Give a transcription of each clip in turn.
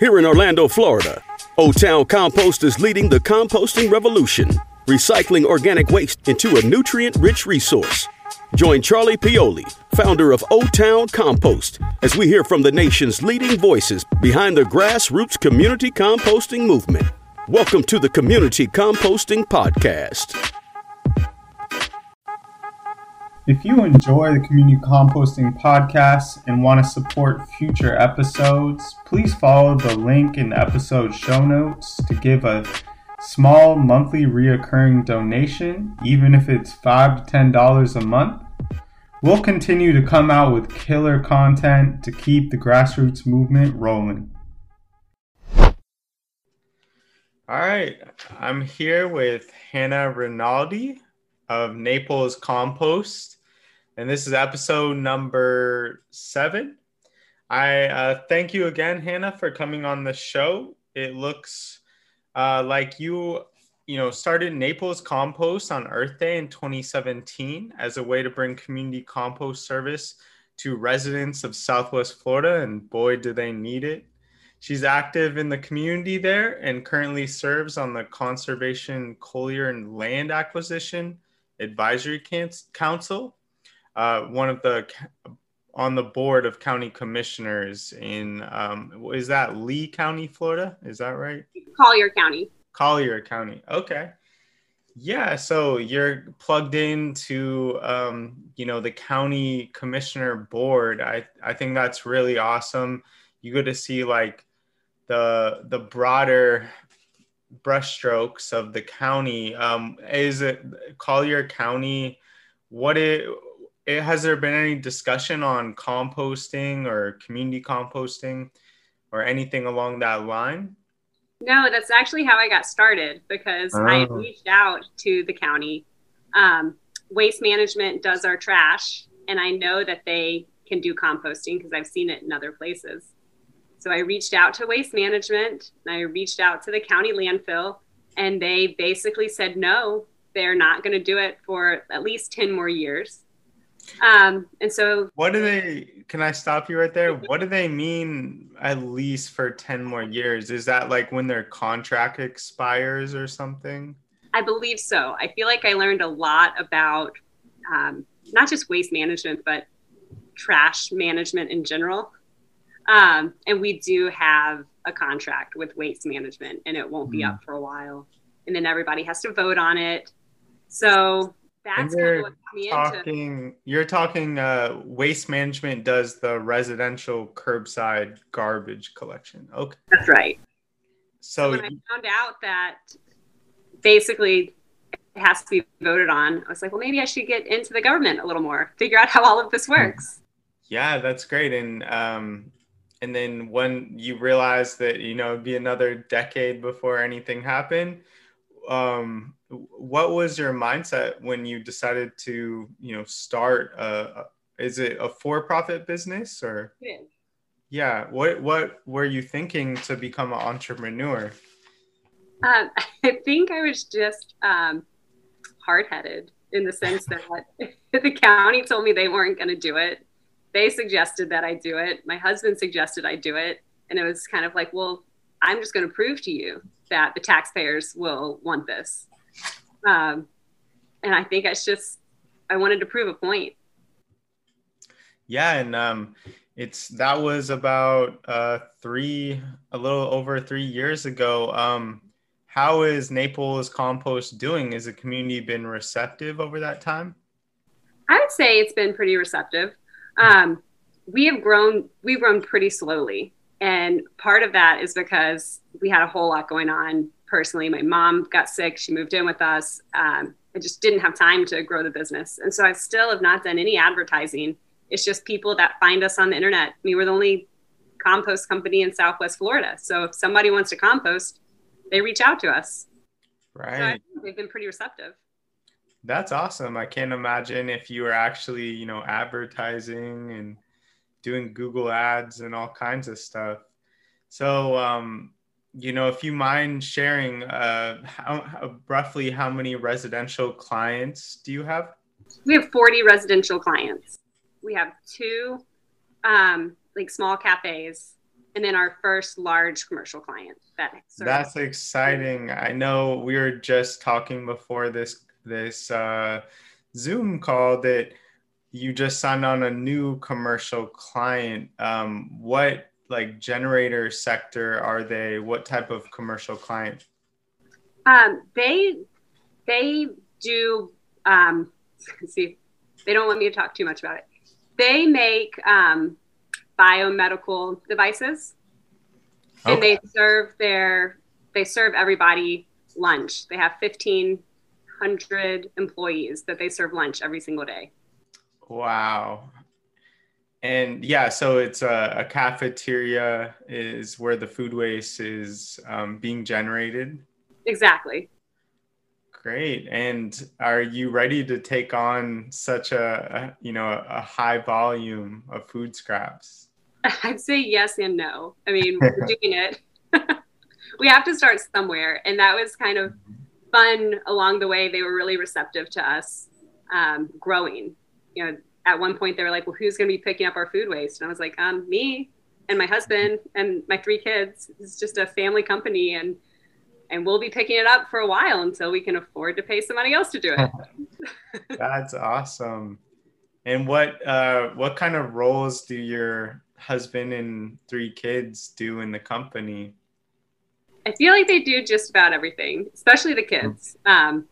Here in Orlando, Florida, O Town Compost is leading the composting revolution, recycling organic waste into a nutrient rich resource. Join Charlie Pioli, founder of O Town Compost, as we hear from the nation's leading voices behind the grassroots community composting movement. Welcome to the Community Composting Podcast. If you enjoy the Community Composting Podcast and want to support future episodes, please follow the link in the episode show notes to give a small monthly reoccurring donation, even if it's 5 to $10 a month. We'll continue to come out with killer content to keep the grassroots movement rolling. All right, I'm here with Hannah Rinaldi of Naples Compost and this is episode number seven. I uh, thank you again, Hannah, for coming on the show. It looks uh, like you, you know, started Naples Compost on Earth Day in 2017 as a way to bring community compost service to residents of Southwest Florida, and boy, do they need it. She's active in the community there and currently serves on the Conservation Collier and Land Acquisition Advisory Council uh, one of the on the board of county commissioners in um, is that Lee County, Florida? Is that right? Collier County. Collier County. Okay. Yeah, so you're plugged into um, you know the county commissioner board. I I think that's really awesome. You get to see like the the broader brushstrokes of the county. Um, is it Collier County? What it it, has there been any discussion on composting or community composting or anything along that line? No, that's actually how I got started because oh. I reached out to the county. Um, waste management does our trash, and I know that they can do composting because I've seen it in other places. So I reached out to waste management, and I reached out to the county landfill, and they basically said no, they're not going to do it for at least 10 more years. Um, and so, what do they? Can I stop you right there? What do they mean at least for ten more years? Is that like when their contract expires or something? I believe so. I feel like I learned a lot about um, not just waste management, but trash management in general. Um, and we do have a contract with waste management, and it won't be mm. up for a while. And then everybody has to vote on it. So that's you're talking, You're talking uh, waste management does the residential curbside garbage collection. Okay. That's right. So, so when I found out that basically it has to be voted on, I was like, well, maybe I should get into the government a little more, figure out how all of this works. Yeah, that's great. And um, and then when you realize that you know it'd be another decade before anything happened, um, what was your mindset when you decided to you know start a, is it a for-profit business or? Yeah. yeah. What what were you thinking to become an entrepreneur? Um, i think i was just um, hard-headed in the sense that the county told me they weren't going to do it. They suggested that i do it. My husband suggested i do it. And it was kind of like well i'm just going to prove to you that the taxpayers will want this um, and I think it's just, I wanted to prove a point. Yeah. And um, it's, that was about uh, three, a little over three years ago. Um, how is Naples Compost doing? Has the community been receptive over that time? I would say it's been pretty receptive. Um, we have grown, we've grown pretty slowly. And part of that is because we had a whole lot going on personally. My mom got sick. She moved in with us. Um, I just didn't have time to grow the business. And so I still have not done any advertising. It's just people that find us on the internet. I mean, we're the only compost company in Southwest Florida. So if somebody wants to compost, they reach out to us. Right. So they've been pretty receptive. That's awesome. I can't imagine if you were actually, you know, advertising and doing Google ads and all kinds of stuff. So, um, you know, if you mind sharing, uh, how, how, roughly how many residential clients do you have? We have 40 residential clients. We have two um, like small cafes, and then our first large commercial client. That that's exciting. I know we were just talking before this this uh, Zoom call that you just signed on a new commercial client. Um, what like generator sector are they? What type of commercial client? Um, they they do. Um, see, they don't want me to talk too much about it. They make um, biomedical devices, okay. and they serve their they serve everybody lunch. They have fifteen hundred employees that they serve lunch every single day. Wow. And yeah, so it's a, a cafeteria is where the food waste is um, being generated. Exactly. Great. And are you ready to take on such a, a you know a high volume of food scraps? I'd say yes and no. I mean, we're doing it. we have to start somewhere, and that was kind of fun along the way. They were really receptive to us um, growing. You know, at one point they were like, "Well, who's going to be picking up our food waste?" And I was like, "Um, me and my husband and my three kids. It's just a family company, and and we'll be picking it up for a while until we can afford to pay somebody else to do it." That's awesome. And what uh, what kind of roles do your husband and three kids do in the company? I feel like they do just about everything, especially the kids. Um,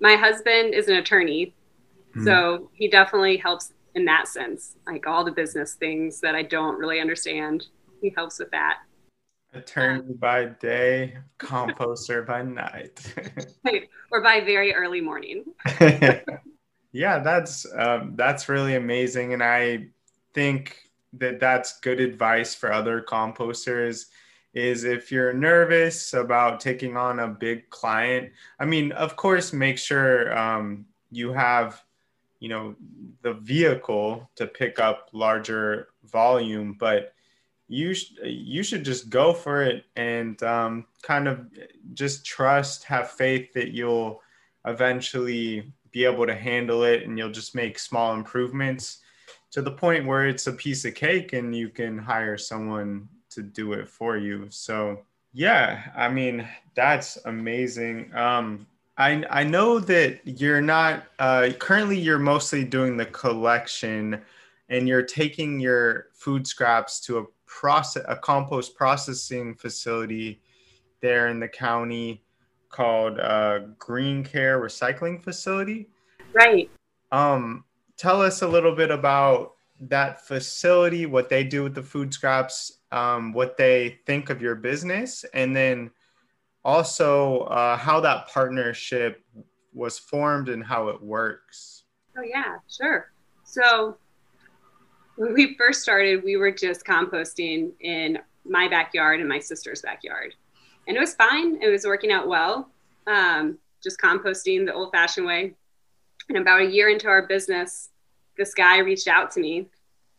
my husband is an attorney, mm. so he definitely helps in that sense. Like all the business things that I don't really understand, he helps with that. Attorney by day, composter by night. or by very early morning. yeah, that's um, that's really amazing, and I think that that's good advice for other composters is if you're nervous about taking on a big client, I mean, of course, make sure um, you have, you know, the vehicle to pick up larger volume, but you sh- you should just go for it and um, kind of just trust, have faith that you'll eventually be able to handle it, and you'll just make small improvements to the point where it's a piece of cake, and you can hire someone to do it for you. So yeah, I mean that's amazing. Um, I I know that you're not uh, currently you're mostly doing the collection, and you're taking your food scraps to a process a compost processing facility there in the county called uh, Green Care Recycling Facility. Right. Um, tell us a little bit about that facility, what they do with the food scraps, um, what they think of your business, and then also uh, how that partnership was formed and how it works. Oh, yeah, sure. So, when we first started, we were just composting in my backyard and my sister's backyard. And it was fine, it was working out well. Um, just composting the old fashioned way. And about a year into our business, this guy reached out to me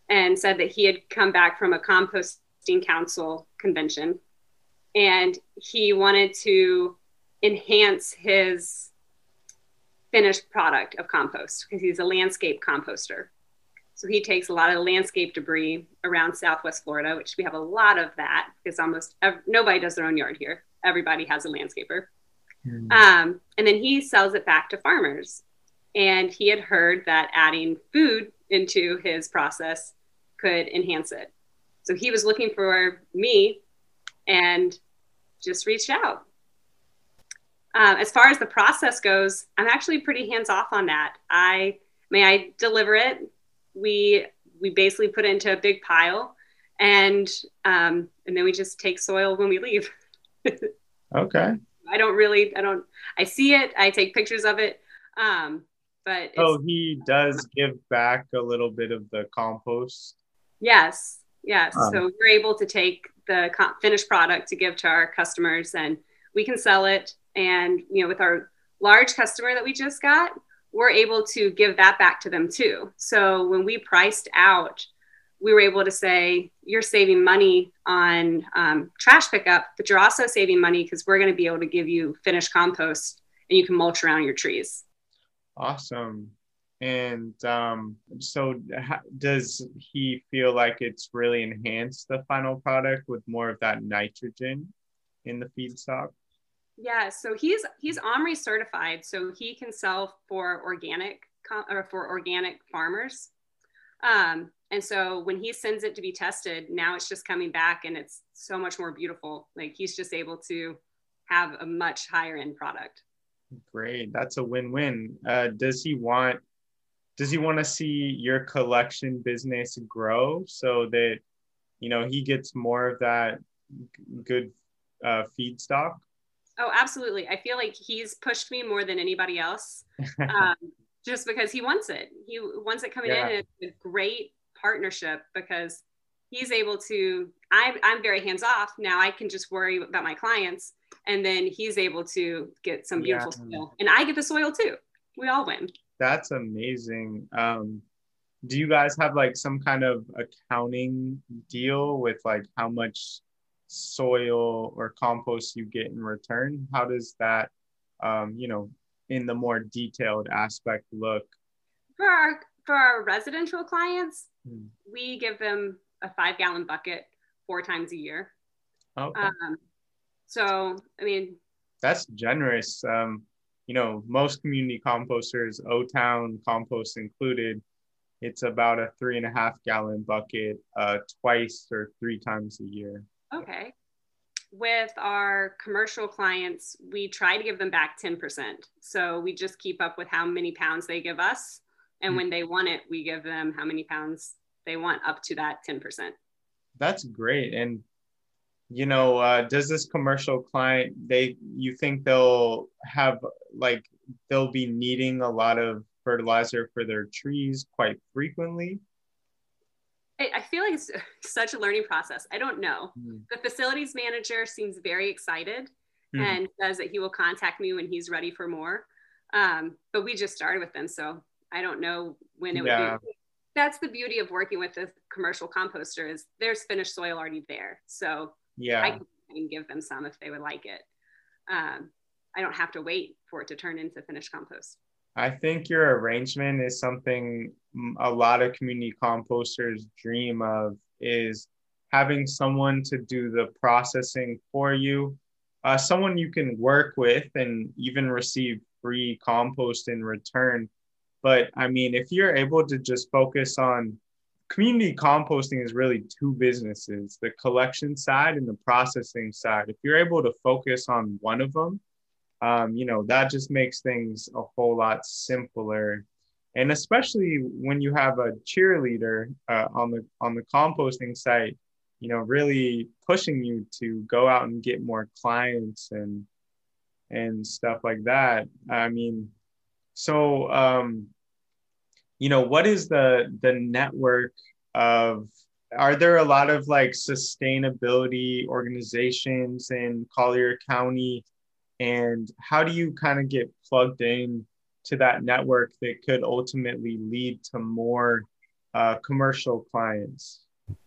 and said that he had come back from a composting Council convention, and he wanted to enhance his finished product of compost because he's a landscape composter. So he takes a lot of landscape debris around Southwest Florida, which we have a lot of that because almost ev- nobody does their own yard here. Everybody has a landscaper. Mm. Um, and then he sells it back to farmers. And he had heard that adding food into his process could enhance it. So he was looking for me and just reached out. Um, as far as the process goes, I'm actually pretty hands off on that. I may I deliver it. We we basically put it into a big pile, and um, and then we just take soil when we leave. okay. I don't really. I don't. I see it. I take pictures of it. Um, but oh, he does give back a little bit of the compost. Yes, Yes. Um, so we're able to take the finished product to give to our customers and we can sell it. And, you know, with our large customer that we just got, we're able to give that back to them too. So when we priced out, we were able to say, you're saving money on um, trash pickup, but you're also saving money because we're going to be able to give you finished compost and you can mulch around your trees. Awesome. And um, so, ha- does he feel like it's really enhanced the final product with more of that nitrogen in the feedstock? Yeah, so he's he's OMRI certified, so he can sell for organic or for organic farmers. Um, and so when he sends it to be tested, now it's just coming back and it's so much more beautiful. Like he's just able to have a much higher end product. Great, that's a win-win. Uh, does he want? Does he want to see your collection business grow so that you know he gets more of that good uh, feedstock? Oh, absolutely. I feel like he's pushed me more than anybody else, um, just because he wants it. He wants it coming yeah. in. It's a great partnership because he's able to. I'm I'm very hands off now. I can just worry about my clients, and then he's able to get some beautiful yeah. soil, and I get the soil too. We all win. That's amazing. Um, do you guys have like some kind of accounting deal with like how much soil or compost you get in return? How does that, um, you know, in the more detailed aspect look? For our for our residential clients, hmm. we give them a five gallon bucket four times a year. Okay. Um, so I mean, that's generous. Um, you know, most community composters, O Town compost included, it's about a three and a half gallon bucket uh, twice or three times a year. Okay. With our commercial clients, we try to give them back 10%. So we just keep up with how many pounds they give us. And mm-hmm. when they want it, we give them how many pounds they want up to that 10%. That's great. And, you know, uh, does this commercial client, they, you think they'll have like, they'll be needing a lot of fertilizer for their trees quite frequently? I feel like it's such a learning process. I don't know. Mm. The facilities manager seems very excited mm. and says that he will contact me when he's ready for more. Um, but we just started with them, so I don't know when it yeah. would be. That's the beauty of working with a commercial composter is there's finished soil already there. So yeah, I can give them some if they would like it. Um, I don't have to wait for it to turn into finished compost. I think your arrangement is something a lot of community composters dream of is having someone to do the processing for you, uh, someone you can work with and even receive free compost in return. But I mean, if you're able to just focus on community composting is really two businesses the collection side and the processing side. If you're able to focus on one of them, um, you know, that just makes things a whole lot simpler. And especially when you have a cheerleader uh, on the on the composting site, you know, really pushing you to go out and get more clients and and stuff like that. I mean, so um, you know, what is the the network of are there a lot of like sustainability organizations in Collier County? And how do you kind of get plugged in to that network that could ultimately lead to more uh, commercial clients?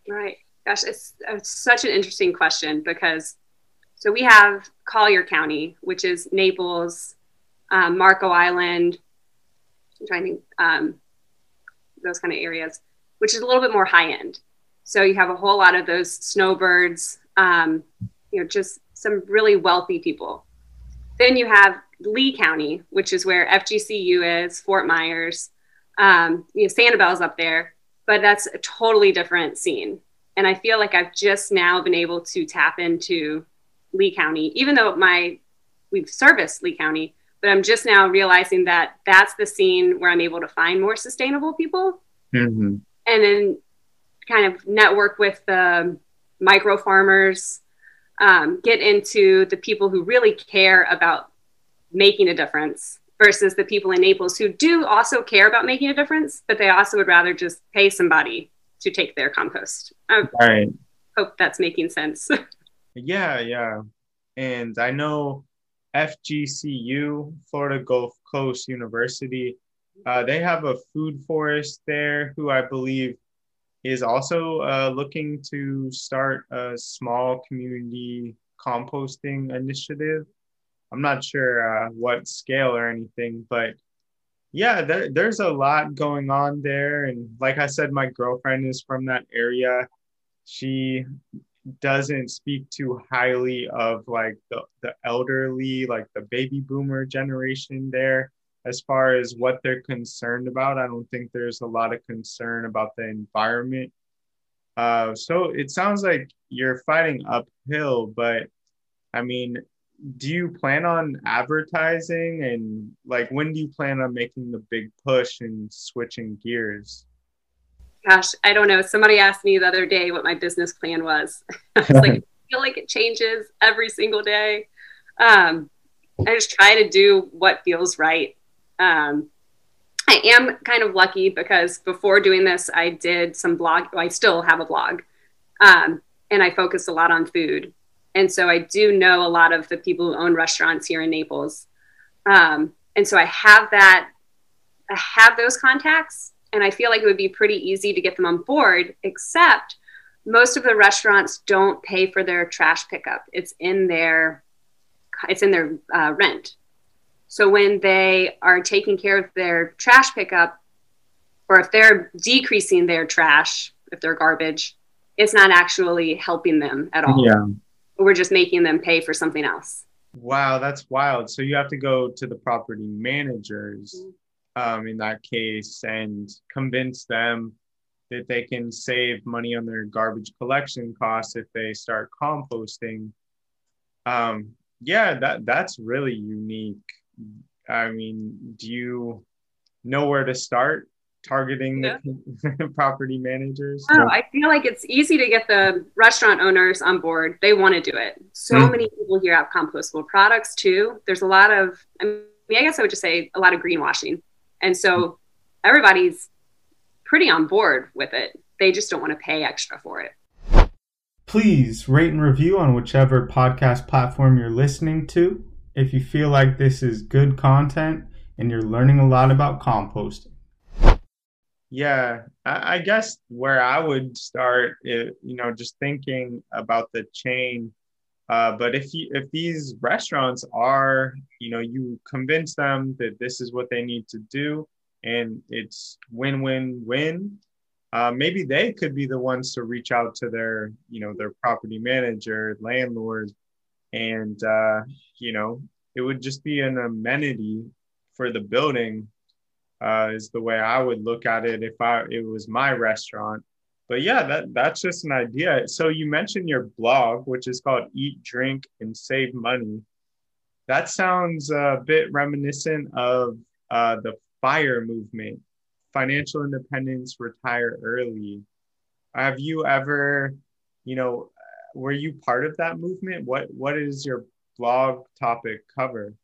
Right. Gosh it's, it's such an interesting question because so we have collier county which is naples um, marco island i'm trying to um, those kind of areas which is a little bit more high end so you have a whole lot of those snowbirds um, you know just some really wealthy people then you have Lee County, which is where FGCU is, Fort Myers, um, you know, Sanibel's up there, but that's a totally different scene. And I feel like I've just now been able to tap into Lee County, even though my we've serviced Lee County, but I'm just now realizing that that's the scene where I'm able to find more sustainable people, mm-hmm. and then kind of network with the micro farmers um, get into the people who really care about making a difference versus the people in Naples who do also care about making a difference, but they also would rather just pay somebody to take their compost. I right. hope that's making sense. yeah, yeah. And I know FGCU, Florida Gulf Coast University, uh, they have a food forest there who I believe is also uh, looking to start a small community composting initiative. I'm not sure uh, what scale or anything, but yeah, there, there's a lot going on there. And like I said, my girlfriend is from that area. She doesn't speak too highly of like the, the elderly, like the baby boomer generation there. As far as what they're concerned about, I don't think there's a lot of concern about the environment. Uh, so it sounds like you're fighting uphill, but I mean, do you plan on advertising and like when do you plan on making the big push and switching gears? Gosh, I don't know. Somebody asked me the other day what my business plan was. I was like, I feel like it changes every single day. Um, I just try to do what feels right. Um, I am kind of lucky because before doing this, I did some blog. Well, I still have a blog, um, and I focus a lot on food. And so I do know a lot of the people who own restaurants here in Naples. Um, and so I have that, I have those contacts, and I feel like it would be pretty easy to get them on board, except most of the restaurants don't pay for their trash pickup. It's in their, it's in their uh, rent. So when they are taking care of their trash pickup, or if they're decreasing their trash, if they're garbage, it's not actually helping them at all. Yeah we're just making them pay for something else. Wow, that's wild. So you have to go to the property managers um, in that case and convince them that they can save money on their garbage collection costs if they start composting. Um, yeah, that that's really unique. I mean, do you know where to start targeting yeah. the property managers? Oh, I feel like it's easy to get the restaurant owners on board. They want to do it. So mm. many people here have compostable products too. There's a lot of, I mean, I guess I would just say a lot of greenwashing. And so everybody's pretty on board with it. They just don't want to pay extra for it. Please rate and review on whichever podcast platform you're listening to if you feel like this is good content and you're learning a lot about composting. Yeah, I, I guess where I would start, eh, you know, just thinking about the chain. Uh, but if you if these restaurants are, you know, you convince them that this is what they need to do, and it's win win win. Uh, maybe they could be the ones to reach out to their, you know, their property manager, landlord, and uh, you know, it would just be an amenity for the building uh, is the way I would look at it if I it was my restaurant. But yeah, that that's just an idea. So you mentioned your blog, which is called Eat, Drink, and Save Money. That sounds a bit reminiscent of uh, the FIRE movement, financial independence, retire early. Have you ever, you know, were you part of that movement? What what is your blog topic cover?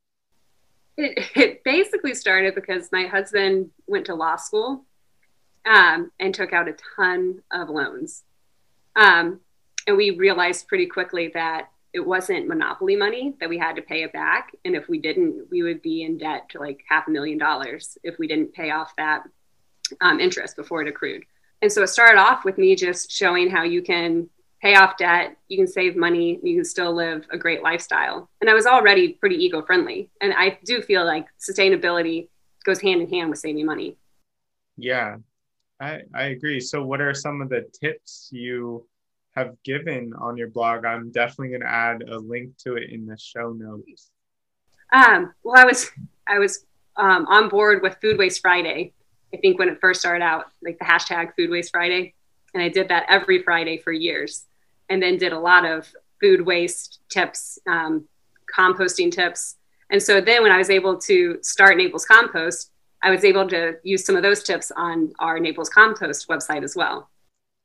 It, it basically started because my husband went to law school um, and took out a ton of loans. Um, and we realized pretty quickly that it wasn't monopoly money that we had to pay it back. And if we didn't, we would be in debt to like half a million dollars if we didn't pay off that um, interest before it accrued. And so it started off with me just showing how you can pay off debt, you can save money, you can still live a great lifestyle. And I was already pretty eco friendly. And I do feel like sustainability goes hand in hand with saving money. Yeah, I, I agree. So, what are some of the tips you have given on your blog? I'm definitely going to add a link to it in the show notes. Um, well, I was I was um, on board with Food Waste Friday. I think when it first started out, like the hashtag Food Waste Friday, and I did that every Friday for years and then did a lot of food waste tips, um, composting tips. And so then when I was able to start Naples Compost, I was able to use some of those tips on our Naples Compost website as well.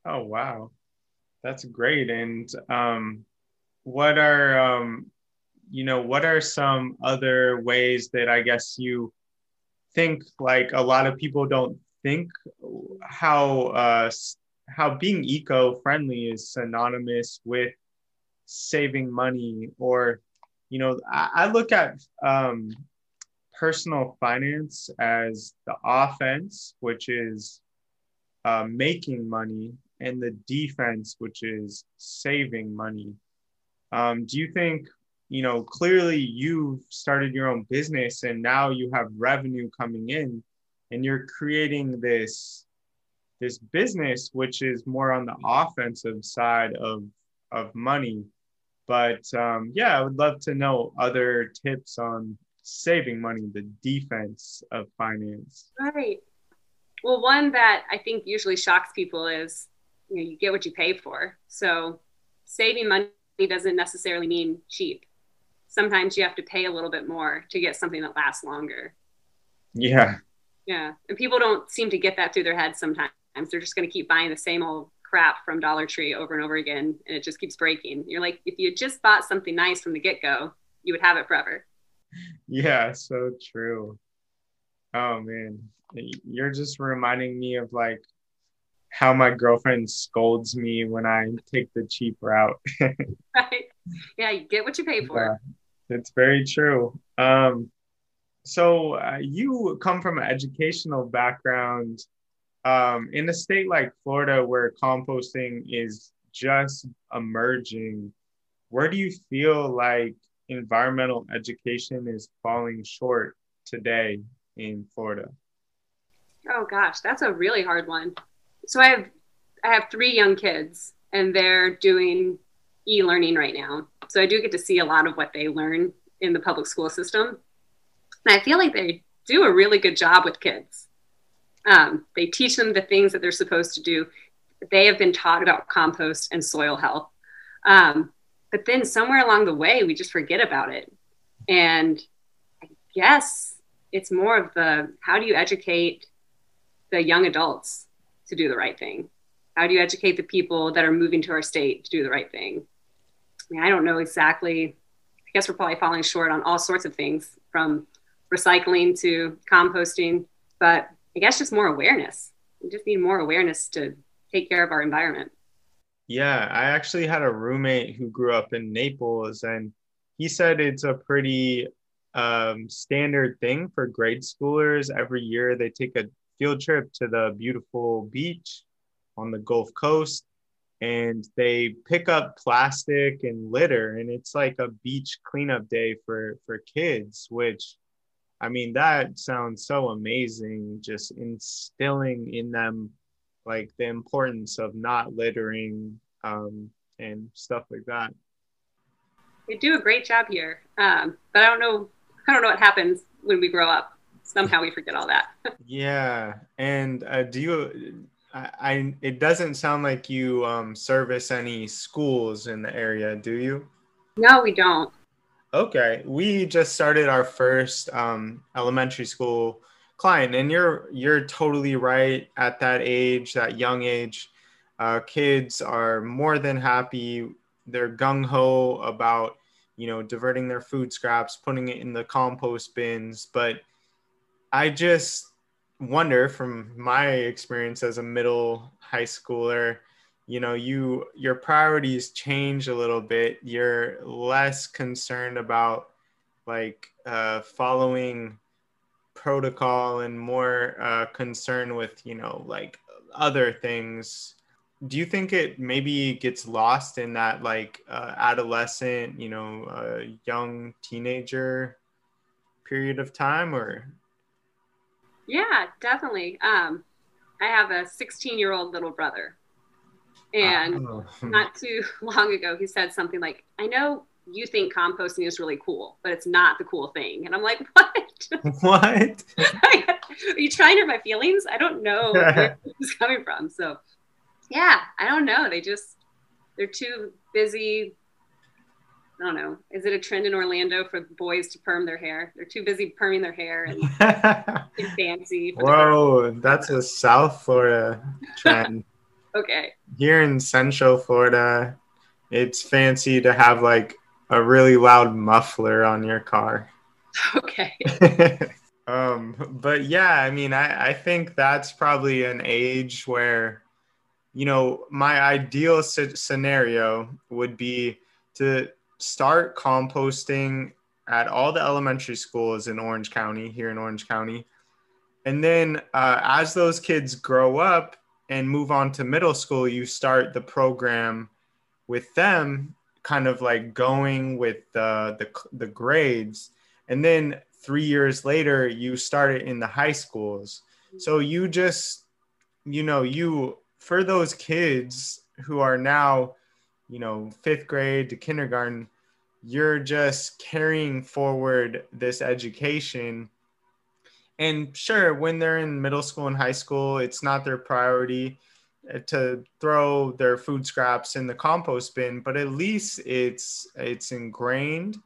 Oh, wow. That's great. And um, what are, um, you know, what are some other ways that I guess you think like a lot of people don't think how uh, how being eco-friendly is synonymous with saving money or you know i, I look at um, personal finance as the offense which is uh, making money and the defense which is saving money. Um, do you think you know clearly you've started your own business and now you have revenue coming in and you're creating this this business which is more on the offensive side of of money. But um, yeah i would love to know other tips on saving money the defense of finance right well one that i think usually shocks people is you know you get what you pay for so saving money doesn't necessarily mean cheap sometimes you have to pay a little bit more to get something that lasts longer yeah yeah. And people don't seem to get that through their heads sometimes. They're just going to keep buying the same old crap from Dollar Tree over and over again. And it just keeps breaking. You're like, if you just bought something nice from the get go, you would have it forever. Yeah, so true. Oh, man. You're just reminding me of like how my girlfriend scolds me when I take the cheap route. right. Yeah, you get what you pay for. Yeah, it's very true. Um, so uh, you come from an educational background um, in a state like Florida where composting is just emerging. Where do you feel like environmental education is falling short today in Florida? Oh gosh, that's a really hard one. So I have I have three young kids and they're doing e-learning right now. So I do get to see a lot of what they learn in the public school system. And I feel like they do a really good job with kids. Um, they teach them the things that they're supposed to do. They have been taught about compost and soil health. Um, but then somewhere along the way, we just forget about it. And I guess it's more of the how do you educate the young adults to do the right thing? How do you educate the people that are moving to our state to do the right thing? I mean, I don't know exactly. I guess we're probably falling short on all sorts of things from recycling to composting, but I guess just more awareness. We just need more awareness to take care of our environment. Yeah, I actually had a roommate who grew up in Naples, and he said it's a pretty um, standard thing for grade schoolers. Every year they take a field trip to the beautiful beach on the Gulf Coast and they pick up plastic and litter and it's like a beach cleanup day for for kids which I mean, that sounds so amazing. Just instilling in them like the importance of not littering um, and stuff like that. They do a great job here, um, but I don't know. I don't know what happens when we grow up. Somehow we forget all that. yeah, and uh, do you? I, I, it doesn't sound like you um, service any schools in the area, do you? No, we don't. Okay, we just started our first um, elementary school client, and you're you're totally right. At that age, that young age, uh, kids are more than happy. They're gung ho about you know diverting their food scraps, putting it in the compost bins. But I just wonder, from my experience as a middle high schooler, you know you your priorities change a little bit you're less concerned about like uh, following protocol and more uh, concerned with you know like other things do you think it maybe gets lost in that like uh, adolescent you know uh, young teenager period of time or? Yeah definitely. Um, i have a 16 year old little brother. And oh. not too long ago, he said something like, I know you think composting is really cool, but it's not the cool thing. And I'm like, what? What? Are you trying to hurt my feelings? I don't know where this is coming from. So, yeah, I don't know. They just, they're too busy. I don't know. Is it a trend in Orlando for boys to perm their hair? They're too busy perming their hair and fancy. Whoa, that's a South Florida trend. Okay. Here in Central Florida, it's fancy to have like a really loud muffler on your car. Okay. um, but yeah, I mean, I, I think that's probably an age where, you know, my ideal scenario would be to start composting at all the elementary schools in Orange County, here in Orange County. And then uh, as those kids grow up, and move on to middle school, you start the program with them kind of like going with the, the, the grades. And then three years later, you start it in the high schools. So you just, you know, you, for those kids who are now, you know, fifth grade to kindergarten, you're just carrying forward this education. And sure, when they're in middle school and high school, it's not their priority uh, to throw their food scraps in the compost bin, but at least it's it's ingrained.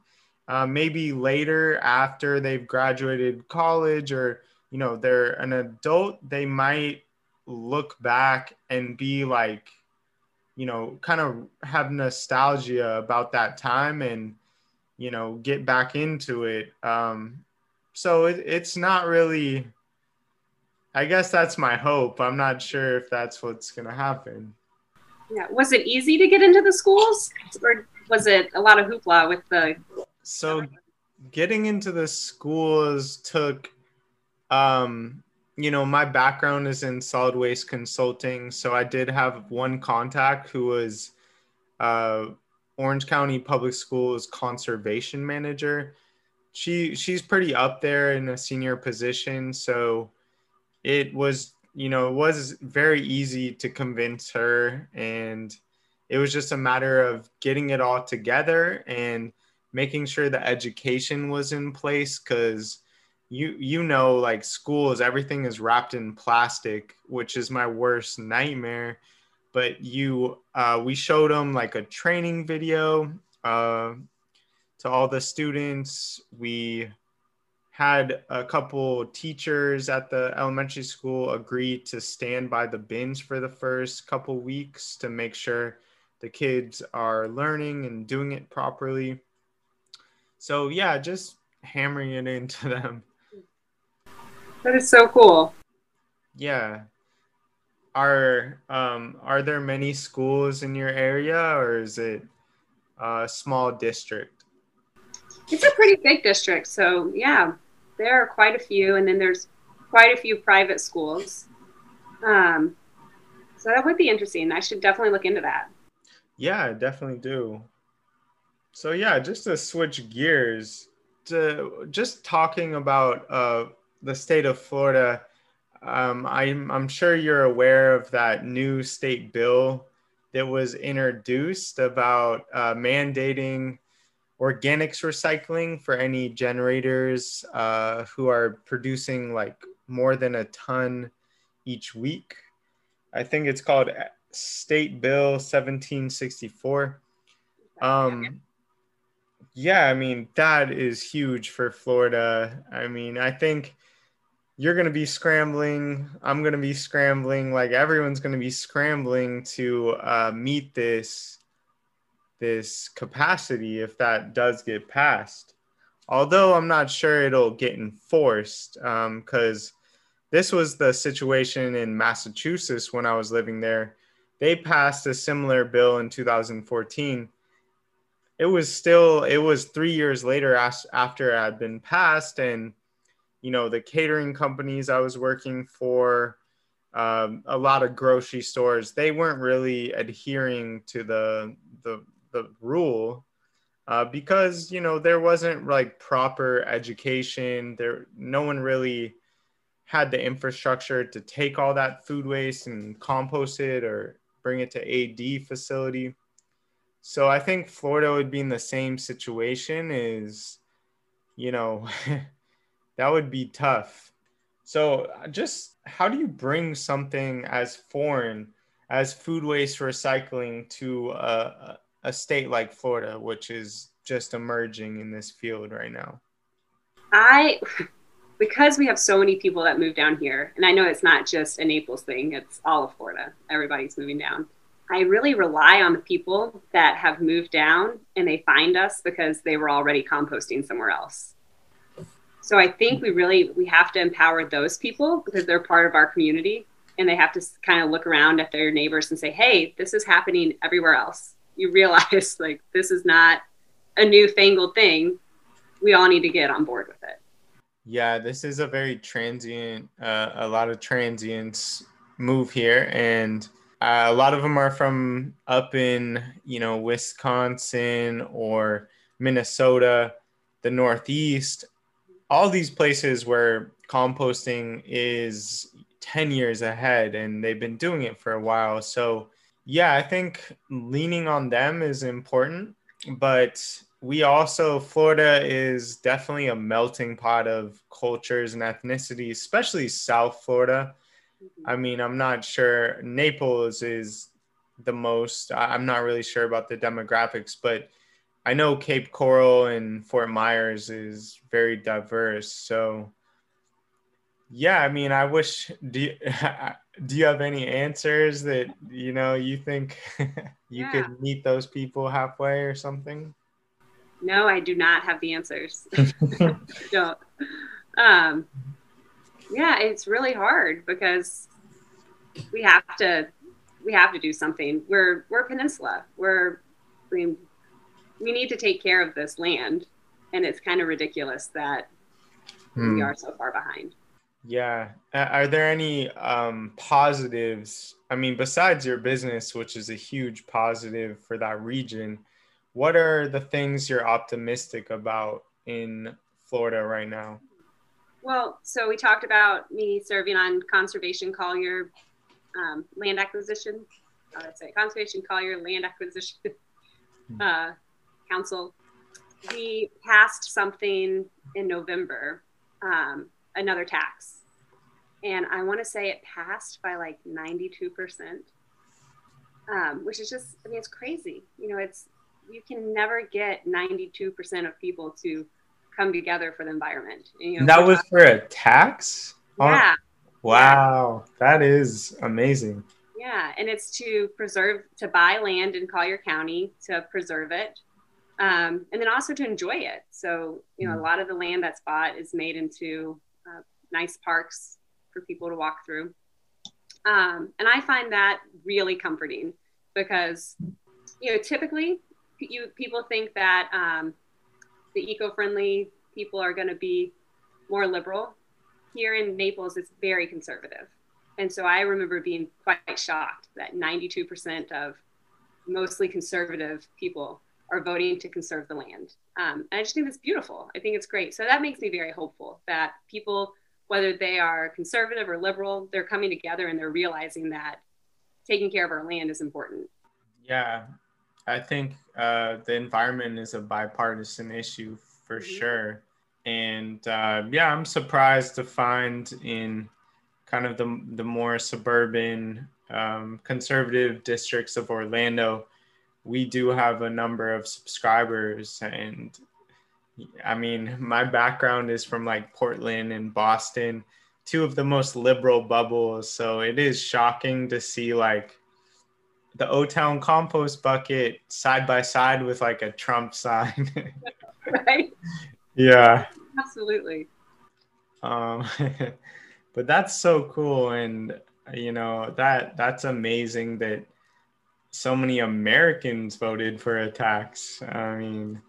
Uh, maybe later after they've graduated college or you know they're an adult, they might look back and be like, you know, kind of have nostalgia about that time and you know get back into it. Um, so it, it's not really I guess that's my hope. I'm not sure if that's what's going to happen. Yeah. Was it easy to get into the schools or was it a lot of hoopla with the. So getting into the schools took, um, you know, my background is in solid waste consulting. So I did have one contact who was uh, Orange County Public Schools conservation manager. She she's pretty up there in a senior position. So it was you know it was very easy to convince her and it was just a matter of getting it all together and making sure the education was in place because you you know like schools everything is wrapped in plastic which is my worst nightmare. But you uh, we showed them like a training video uh, to all the students. We had a couple teachers at the elementary school agree to stand by the bins for the first couple weeks to make sure the kids are learning and doing it properly. So yeah, just hammering it into them. That is so cool. Yeah. Are um are there many schools in your area or is it a small district? It's a pretty big district, so yeah, there are quite a few, and then there's quite a few private schools. Um, so that would be interesting. I should definitely look into that. Yeah, I definitely do. So yeah, just to switch gears to just talking about uh, the state of Florida. Um, I'm I'm sure you're aware of that new state bill that was introduced about uh, mandating organics recycling for any generators uh, who are producing like more than a ton each week. I think it's called State Bill 1764. Um, yeah, I mean, that is huge for Florida. I mean, I think you're going to be scrambling. I'm going to be scrambling. Like everyone's going to be scrambling to uh, meet this this capacity if that does get passed. Although I'm not sure it'll get enforced because um, this was the situation in Massachusetts when I was living there. They passed a similar bill in 2014. It was still, it was three years later after it had been passed. And, you know, the catering companies I was working for, um, a lot of grocery stores, they weren't really adhering to the, the, the rule uh, because you know there wasn't like proper education. There no one really had the infrastructure to take all that food waste and compost it or bring it to ad facility. So i think florida would be in the same situation is you know that would be tough. So uh, just how do you bring something as foreign as food waste recycling to a, a state like Florida, which is just emerging in this field right now? I, because we have so many people that move down here, and I know it's not just a Naples thing, it's all of Florida. Everybody's moving down. I really rely on the people that have moved down and they find us because they were already composting somewhere else. So I think we really we have to empower those people because they're part of our community and they have to kind of look around at their neighbors and say, "Hey, this is happening everywhere else you realize like this is not a newfangled thing. We all need to get on board with it. Yeah, this is a very transient. Uh, a lot of transients move here, and uh, a lot of them are from up in you know Wisconsin or Minnesota, the Northeast. all these places where composting is 10 years ahead and they've been doing it for a while. So, yeah, I think leaning on them is important, but we also, Florida is definitely a melting pot of cultures and ethnicities, especially South Florida. I mean, I'm not sure. Naples is the most, I'm not really sure about the demographics, but I know Cape Coral and Fort Myers is very diverse. So, yeah, I mean, I wish. Do you, do you have any answers that you know you think you yeah. could meet those people halfway or something? No, I do not have the answers. Don't. Um, yeah, it's really hard because we have to we have to do something. We're we're a peninsula. We're I mean, we need to take care of this land, and it's kind of ridiculous that hmm. we are so far behind. Yeah. Are there any um, positives? I mean, besides your business, which is a huge positive for that region, what are the things you're optimistic about in Florida right now? Well, so we talked about me serving on Conservation Collier um, Land Acquisition. I let's say Conservation Collier Land Acquisition hmm. uh, Council. We passed something in November um, another tax. And I want to say it passed by like 92%, um, which is just, I mean, it's crazy. You know, it's, you can never get 92% of people to come together for the environment. You know, that was for a tax? Yeah. Wow. That is amazing. Yeah. And it's to preserve, to buy land in Collier County, to preserve it, um, and then also to enjoy it. So, you know, mm. a lot of the land that's bought is made into nice parks for people to walk through. Um, and I find that really comforting because, you know, typically you people think that um, the eco-friendly people are going to be more liberal. Here in Naples, it's very conservative. And so I remember being quite shocked that 92% of mostly conservative people are voting to conserve the land. Um, and I just think that's beautiful. I think it's great. So that makes me very hopeful that people, whether they are conservative or liberal, they're coming together and they're realizing that taking care of our land is important. Yeah, I think uh, the environment is a bipartisan issue for mm-hmm. sure. And uh, yeah, I'm surprised to find in kind of the, the more suburban um, conservative districts of Orlando we do have a number of subscribers and I mean, my background is from like Portland and Boston, two of the most liberal bubbles. So it is shocking to see like the O Town compost bucket side by side with like a Trump sign. right. Yeah. Absolutely. Um, but that's so cool. And, you know, that that's amazing that so many Americans voted for a tax. I mean,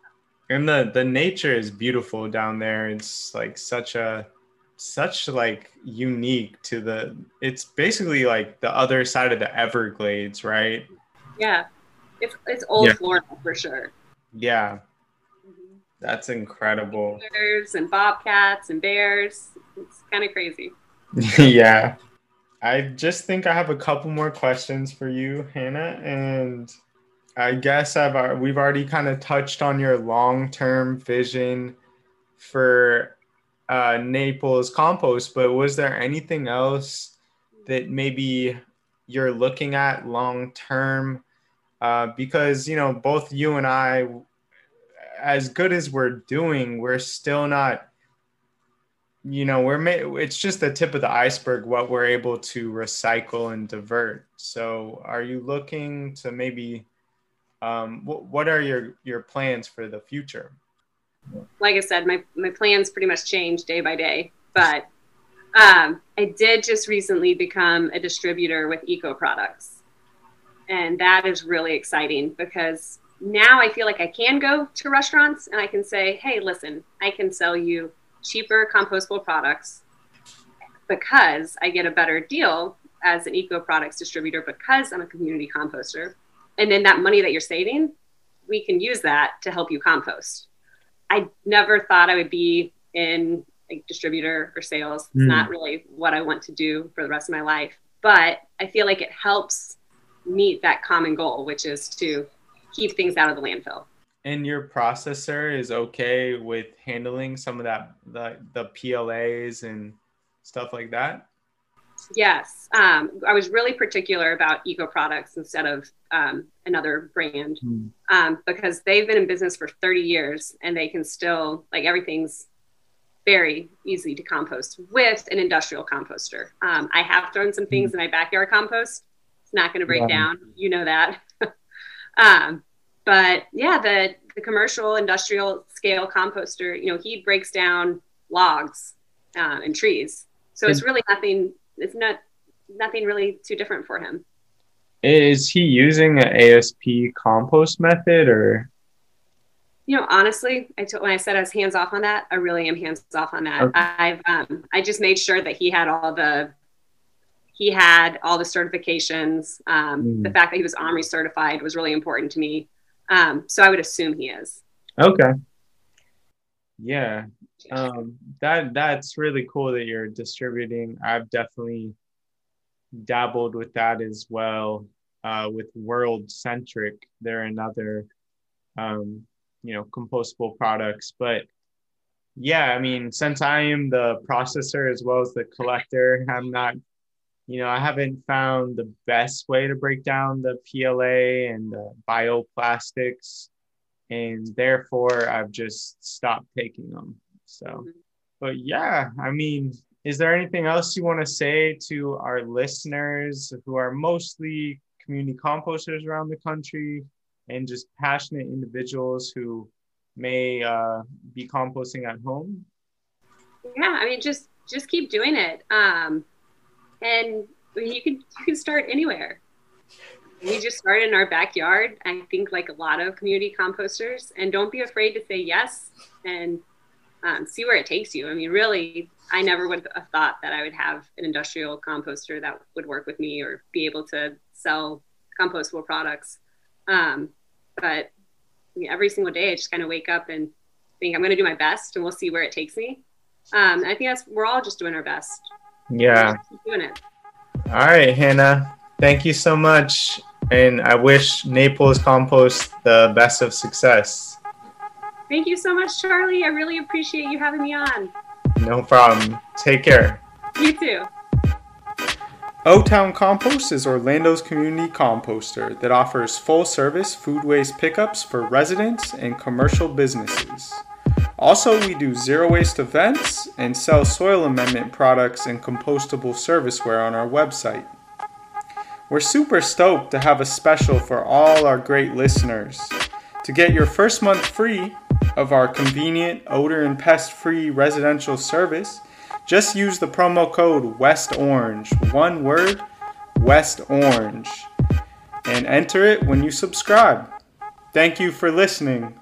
and the the nature is beautiful down there. It's like such a such like unique to the it's basically like the other side of the Everglades, right? Yeah. It's it's old yeah. Florida for sure. Yeah. Mm-hmm. That's incredible. Bears and bobcats and bears. It's kind of crazy. yeah. I just think I have a couple more questions for you, Hannah, and I guess I've uh, we've already kind of touched on your long-term vision for uh, Naples compost, but was there anything else that maybe you're looking at long term? Uh, because you know, both you and I, as good as we're doing, we're still not you know we're it's just the tip of the iceberg what we're able to recycle and divert so are you looking to maybe um, what, what are your your plans for the future like i said my, my plans pretty much change day by day but um, i did just recently become a distributor with eco products and that is really exciting because now i feel like i can go to restaurants and i can say hey listen i can sell you cheaper compostable products because I get a better deal as an eco products distributor because I'm a community composter. And then that money that you're saving, we can use that to help you compost. I never thought I would be in like distributor or sales. It's mm. not really what I want to do for the rest of my life. But I feel like it helps meet that common goal, which is to keep things out of the landfill. And your processor is okay with handling some of that, the, the PLAs and stuff like that? Yes. Um, I was really particular about eco products instead of um, another brand mm. um, because they've been in business for 30 years and they can still, like, everything's very easy to compost with an industrial composter. Um, I have thrown some things mm. in my backyard compost. It's not going to break down. You know that. Um, but yeah, the, the commercial industrial scale composter, you know, he breaks down logs uh, and trees. So it's really nothing, it's not nothing really too different for him. Is he using an ASP compost method or you know, honestly, I told when I said I was hands off on that, I really am hands off on that. Okay. I've um, I just made sure that he had all the he had all the certifications. Um, mm. The fact that he was OMRI certified was really important to me. Um, so I would assume he is. Okay. Yeah, um, that that's really cool that you're distributing. I've definitely dabbled with that as well. Uh, with World Centric, they're another um, you know compostable products but yeah i mean since i am the processor as well as the collector i'm not you know i haven't found the best way to break down the pla and the bioplastics and therefore i've just stopped taking them so mm-hmm. but yeah i mean is there anything else you want to say to our listeners who are mostly community composters around the country and just passionate individuals who may uh, be composting at home? Yeah, I mean, just just keep doing it, um, and you can you can start anywhere. We just started in our backyard. I think like a lot of community composters, and don't be afraid to say yes and um, see where it takes you. I mean, really, I never would have thought that I would have an industrial composter that would work with me or be able to sell compostable products. Um, but I mean, every single day, I just kind of wake up and think I'm going to do my best, and we'll see where it takes me. Um, I think that's we're all just doing our best. Yeah, doing it. All right, Hannah. Thank you so much, and I wish Naples Compost the best of success. Thank you so much, Charlie. I really appreciate you having me on. No problem. Take care. You too. O Town Compost is Orlando's community composter that offers full service food waste pickups for residents and commercial businesses. Also, we do zero waste events and sell soil amendment products and compostable serviceware on our website. We're super stoked to have a special for all our great listeners. To get your first month free of our convenient, odor and pest free residential service, just use the promo code West Orange, one word, West Orange, and enter it when you subscribe. Thank you for listening.